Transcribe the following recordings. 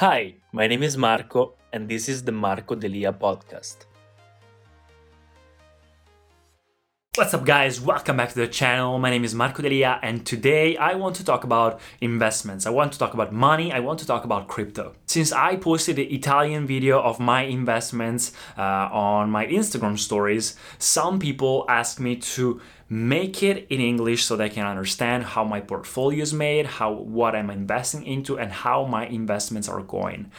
Hi, my name is Marco, and this is the Marco Delia podcast. What's up, guys? Welcome back to the channel. My name is Marco Delia, and today I want to talk about investments. I want to talk about money. I want to talk about crypto. Since I posted the Italian video of my investments uh, on my Instagram stories, some people asked me to make it in English so they can understand how my portfolio is made, how what I'm investing into, and how my investments are going.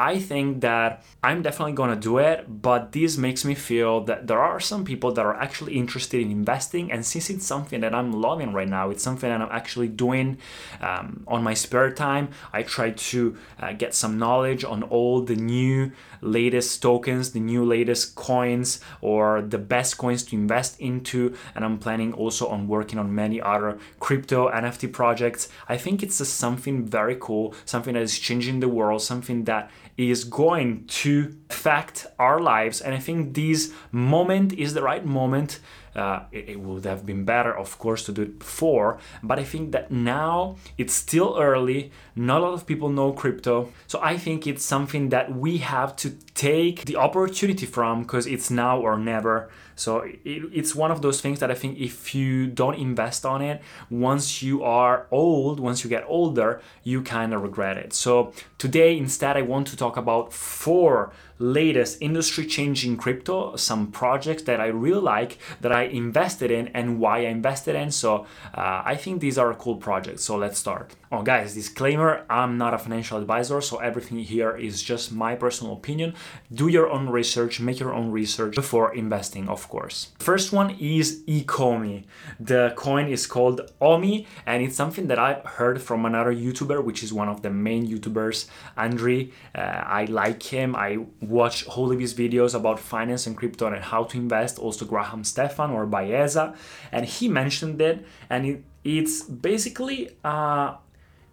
I think that I'm definitely gonna do it, but this makes me feel that there are some people that are actually interested in investing, and since it's something that I'm loving right now, it's something that I'm actually doing um, on my spare time. I try to uh, get some knowledge on all the new latest tokens, the new latest coins, or the best coins to invest into, and I'm planning planning also on working on many other crypto NFT projects. I think it's something very cool, something that is changing the world, something that is going to affect our lives. And I think this moment is the right moment. Uh, it, it, would have been better, of course, to do it before, but I think that now it's still early. Not a lot of people know crypto. So I think it's something that we have to take the opportunity from because it's now or never. So it, it's one of those things that I think if you don't invest on it, once you are old, once you get older, you kind of regret it. So today, instead, I want to talk about four latest industry changing crypto, some projects that I really like that I invested in and why I invested in. So uh, I think these are cool projects. So let's start. Oh, guys, disclaimer I'm not a financial advisor, so everything here is just my personal opinion. Do your own research, make your own research before investing, of course. First one is Ecomi. The coin is called Omi, and it's something that I've heard from another YouTuber, which is one of the main YouTubers, Andrei. Uh, I like him. I watch all of his videos about finance and crypto and how to invest, also Graham Stephan or Baeza, and he mentioned it, and it, it's basically uh,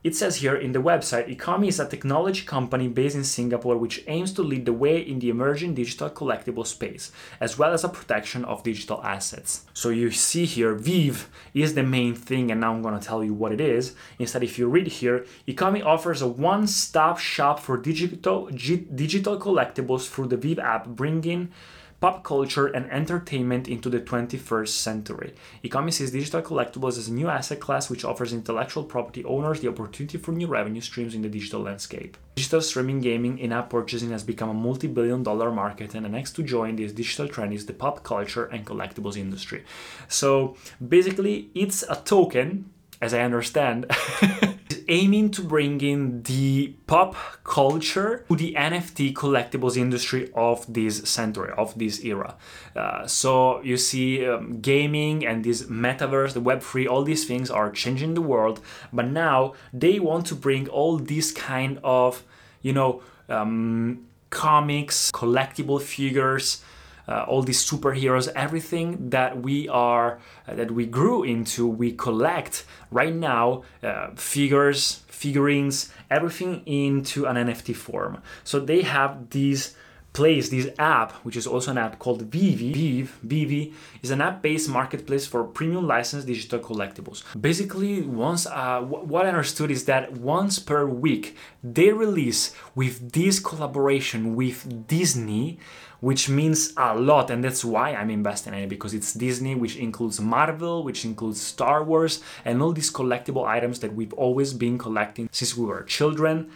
it says here in the website, Ecomi is a technology company based in Singapore which aims to lead the way in the emerging digital collectible space, as well as a protection of digital assets. So you see here, VeVe is the main thing, and now I'm going to tell you what it is. Instead, if you read here, Ecomi offers a one-stop shop for digital digital collectibles through the VeVe app, bringing pop culture and entertainment into the 21st century. Ecomi sees digital collectibles as a new asset class which offers intellectual property owners the opportunity for new revenue streams in the digital landscape. Digital streaming gaming in-app purchasing has become a multi-billion dollar market and the next to join this digital trend is the pop culture and collectibles industry. So basically it's a token as I understand aiming to bring in the pop culture to the NFT collectibles industry of this century, of this era. Uh, so you see, um, gaming and this metaverse, the Web3, all these things are changing the world. But now they want to bring all these kind of, you know, um, comics, collectible figures uh, all these superheroes, everything that we are uh, that we grew into, we collect right now uh, figures, figurines, everything into an NFT form. So they have these place this app which is also an app called VeVe Viv VeVe is an app-based marketplace for premium licensed digital collectibles. Basically once uh, what I understood is that once per week they release with this collaboration with Disney which means a lot and that's why i'm investing in it because it's disney which includes marvel which includes star wars and all these collectible items that we've always been collecting since we were children.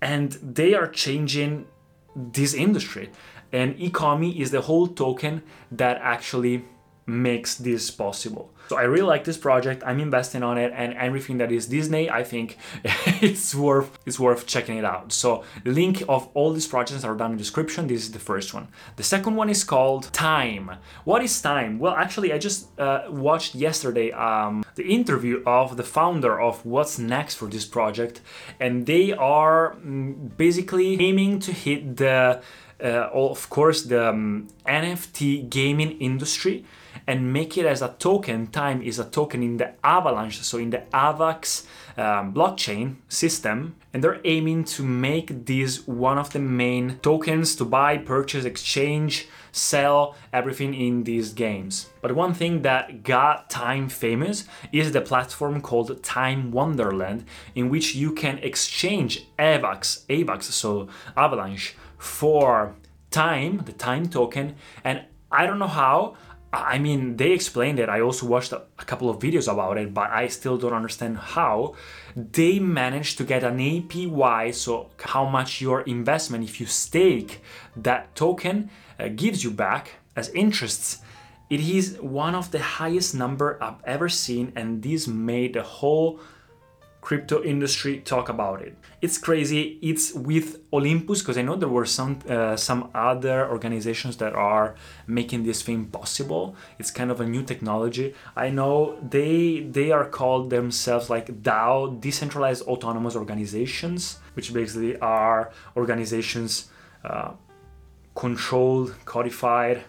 And they are changing this industry. And ecomi is the whole token that actually makes this possible. So I really like this project. I'm investing on it, and everything that is Disney, I think it's worth it's worth checking it out. So link of all these projects are down in the description. This is the first one. The second one is called Time. What is Time? Well, actually, I just uh, watched yesterday um, the interview of the founder of What's Next for this project, and they are mm, basically aiming to hit the uh, of course the um, NFT gaming industry and make it as a token. Time is a token in the Avalanche, so in the AVAX um, blockchain system. And they're aiming to make this one of the main tokens to buy, purchase, exchange, sell everything in these games. But one thing that got Time famous is the platform called Time Wonderland, in which you can exchange AVAX, AVAX, so Avalanche, for time, the time token, and I don't know how. I mean, they explained it. I also watched a, couple of videos about it, but I still don't understand how they managed to get an APY. So, how much your investment, if you stake that token, uh, gives you back as interests. It is one of the highest number I've ever seen, and this made the whole crypto industry talk about it. It's crazy. It's with Olympus because I know there were some uh, some other organizations that are making this thing possible. It's kind of a new technology. I know they they are called themselves like DAO, decentralized autonomous organizations, which basically are organizations uh, controlled, codified,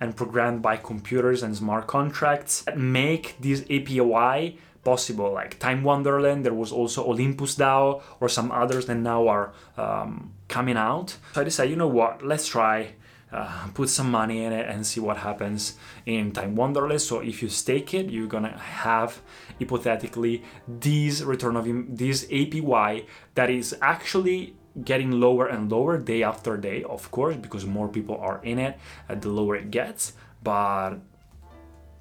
and programmed by computers and smart contracts that make this APY possible. Like Time Wonderland, there was also Olympus DAO or some others that now are um, coming out. So I decided, you know what, let's try. Uh, put some money in it and see what happens in Time Wonderland. So if you stake it, you're gonna have hypothetically this return of this APY that is actually getting lower and lower day after day, of course, because more people are in it, uh, the lower it gets. But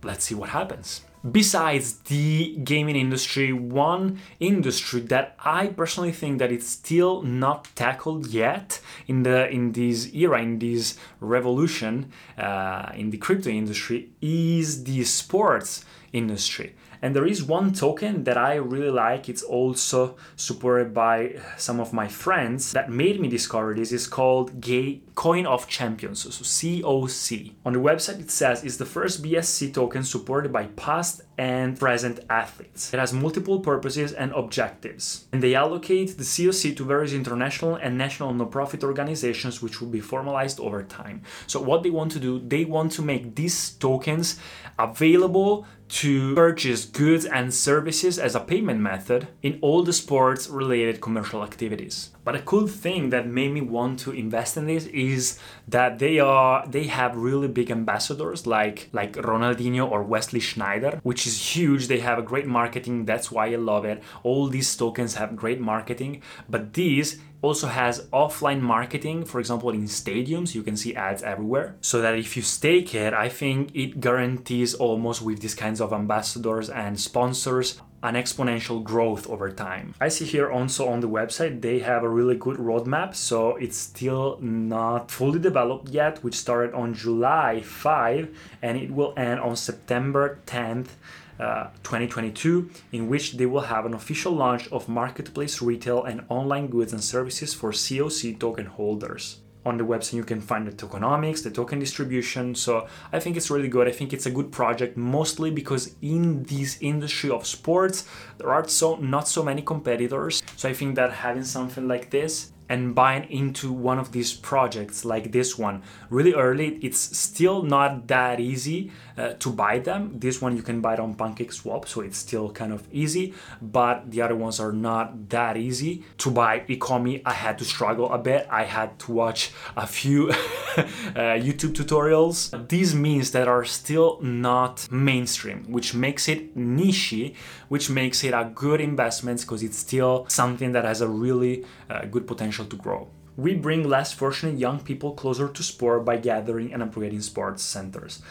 let's see what happens besides the gaming industry one industry that i personally think that it's still not tackled yet in the in this era in this revolution uh, in the crypto industry is the sports industry and there is one token that I really like. It's also supported by some of my friends that made me discover this. It's called Gay Coin of Champions, so COC. On the website, it says it's the first BSC token supported by past and present athletes. It has multiple purposes and objectives, and they allocate the COC to various international and national non-profit organizations which will be formalized over time. So what they want to do, they want to make these tokens available to purchase goods and services as a payment method in all the sports related commercial activities. But a cool thing that made me want to invest in this is that they are they have really big ambassadors like like Ronaldinho or Wesley Sneijder, which is huge. They have a great marketing, that's why I love it. All these tokens have great marketing, but these also has offline marketing, for example, in stadiums, you can see ads everywhere. So that if you stake it, I think it guarantees almost with these kinds of ambassadors and sponsors an exponential growth over time. I see here also on the website they have a really good roadmap, so it's still not fully developed yet, which started on July 5 and it will end on September 10th. Uh, 2022, in which they will have an official launch of marketplace retail and online goods and services for COC token holders on the website you can find the tokenomics the token distribution. So i think it's really good. I think it's a good project mostly because in this industry of sports there are so not so many competitors. So i think that having something like this and buying into one of these projects like this one. Really early it's still not that easy uh, to buy them. This one you can buy it on PancakeSwap so it's still kind of easy but the other ones are not that easy. To buy ecomi i had to struggle a bit. I had to watch a few uh, youtube tutorials. These means that are still not mainstream which makes it niche which makes it a good investment because it's still something that has a really uh, good potential potential to grow. We bring less fortunate young people closer to sport by gathering and upgrading sports centers.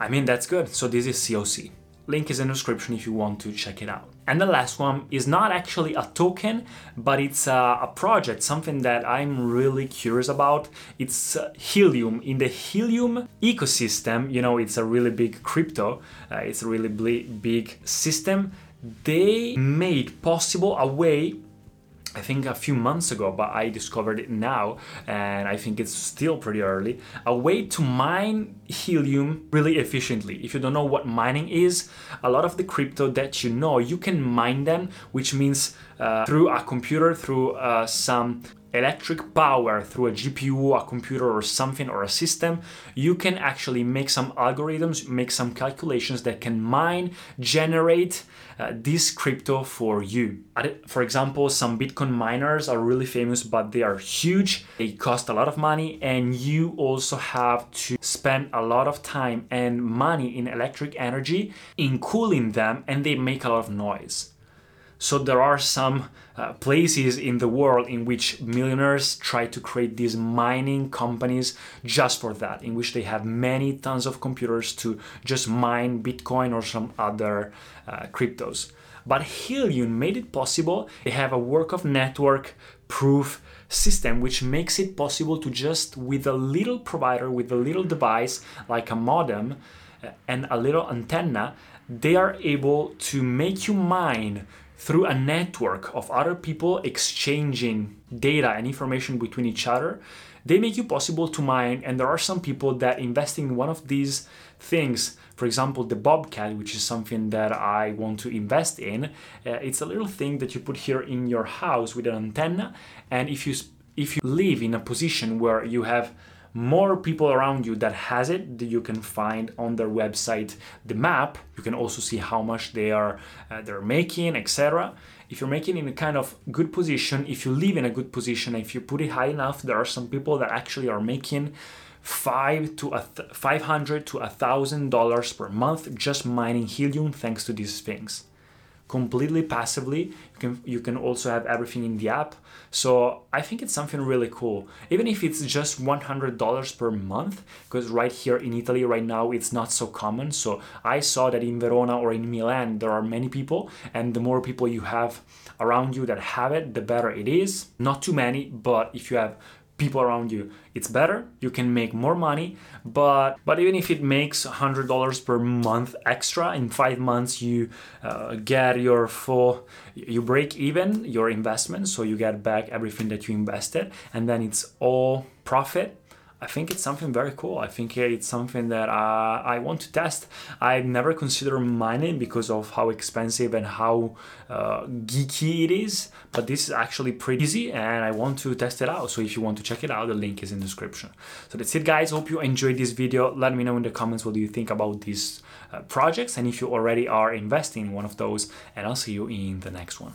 I mean, that's good. So, this is COC. Link is in the description if you want to check it out. And the last one is not actually a token, but it's a, a project, something that I'm really curious about. It's uh, Helium. In the Helium ecosystem, you know, it's a really big crypto, uh, it's a really big system. They made possible a way I think a few months ago, but I discovered it now, and I think it's still pretty early. A way to mine helium really efficiently. If you don't know what mining is, a lot of the crypto that you know, you can mine them, which means uh, through a computer, through uh, some electric power through a GPU, a computer, or something, or a system, you can actually make some algorithms, make some calculations that can mine, generate uh, this crypto for you. For example, some Bitcoin miners are really famous, but they are huge. They cost a lot of money, and you also have to spend a lot of time and money in electric energy in cooling them, and they make a lot of noise. So there are some uh, places in the world in which millionaires try to create these mining companies just for that, in which they have many tons of computers to just mine Bitcoin or some other uh, cryptos. But Helium made it possible. They have a work of network proof system which makes it possible to just with a little provider with a little device like a modem uh, and a little antenna they are able to make you mine through a network of other people exchanging data and information between each other, they make you possible to mine. And there are some people that investing in one of these things, for example, the Bobcat, which is something that I want to invest in. Uh, it's a little thing that you put here in your house with an antenna, and if you if you live in a position where you have more people around you that has it that you can find on their website the map. You can also see how much they are uh, they're making etc if you're making in a kind of good position if you live in a good position if you put it high enough there are some people that actually are making five to a th- 500 to a thousand dollars per month just mining helium thanks to these things completely passively. You can you can also have everything in the app. So I think it's something really cool. Even if it's just $100 per month, because right here in Italy right now it's not so common. So I saw that in Verona or in Milan there are many people, and the more people you have around you that have it, the better it is. Not too many, but if you have people around you. It's better you can make more money but but even if it makes $100 per month extra in five months you uh, get your full you break even your investment so you get back everything that you invested and then it's all profit I think it's something very cool. I think it's something that uh, I want to test. I've never considered mining because of how expensive and how uh, geeky it is, but this is actually pretty easy and I want to test it out. So if you want to check it out, the link is in the description. So that's it guys. Hope you enjoyed this video. Let me know in the comments what do you think about these uh, projects and if you already are investing in one of those and I'll see you in the next one.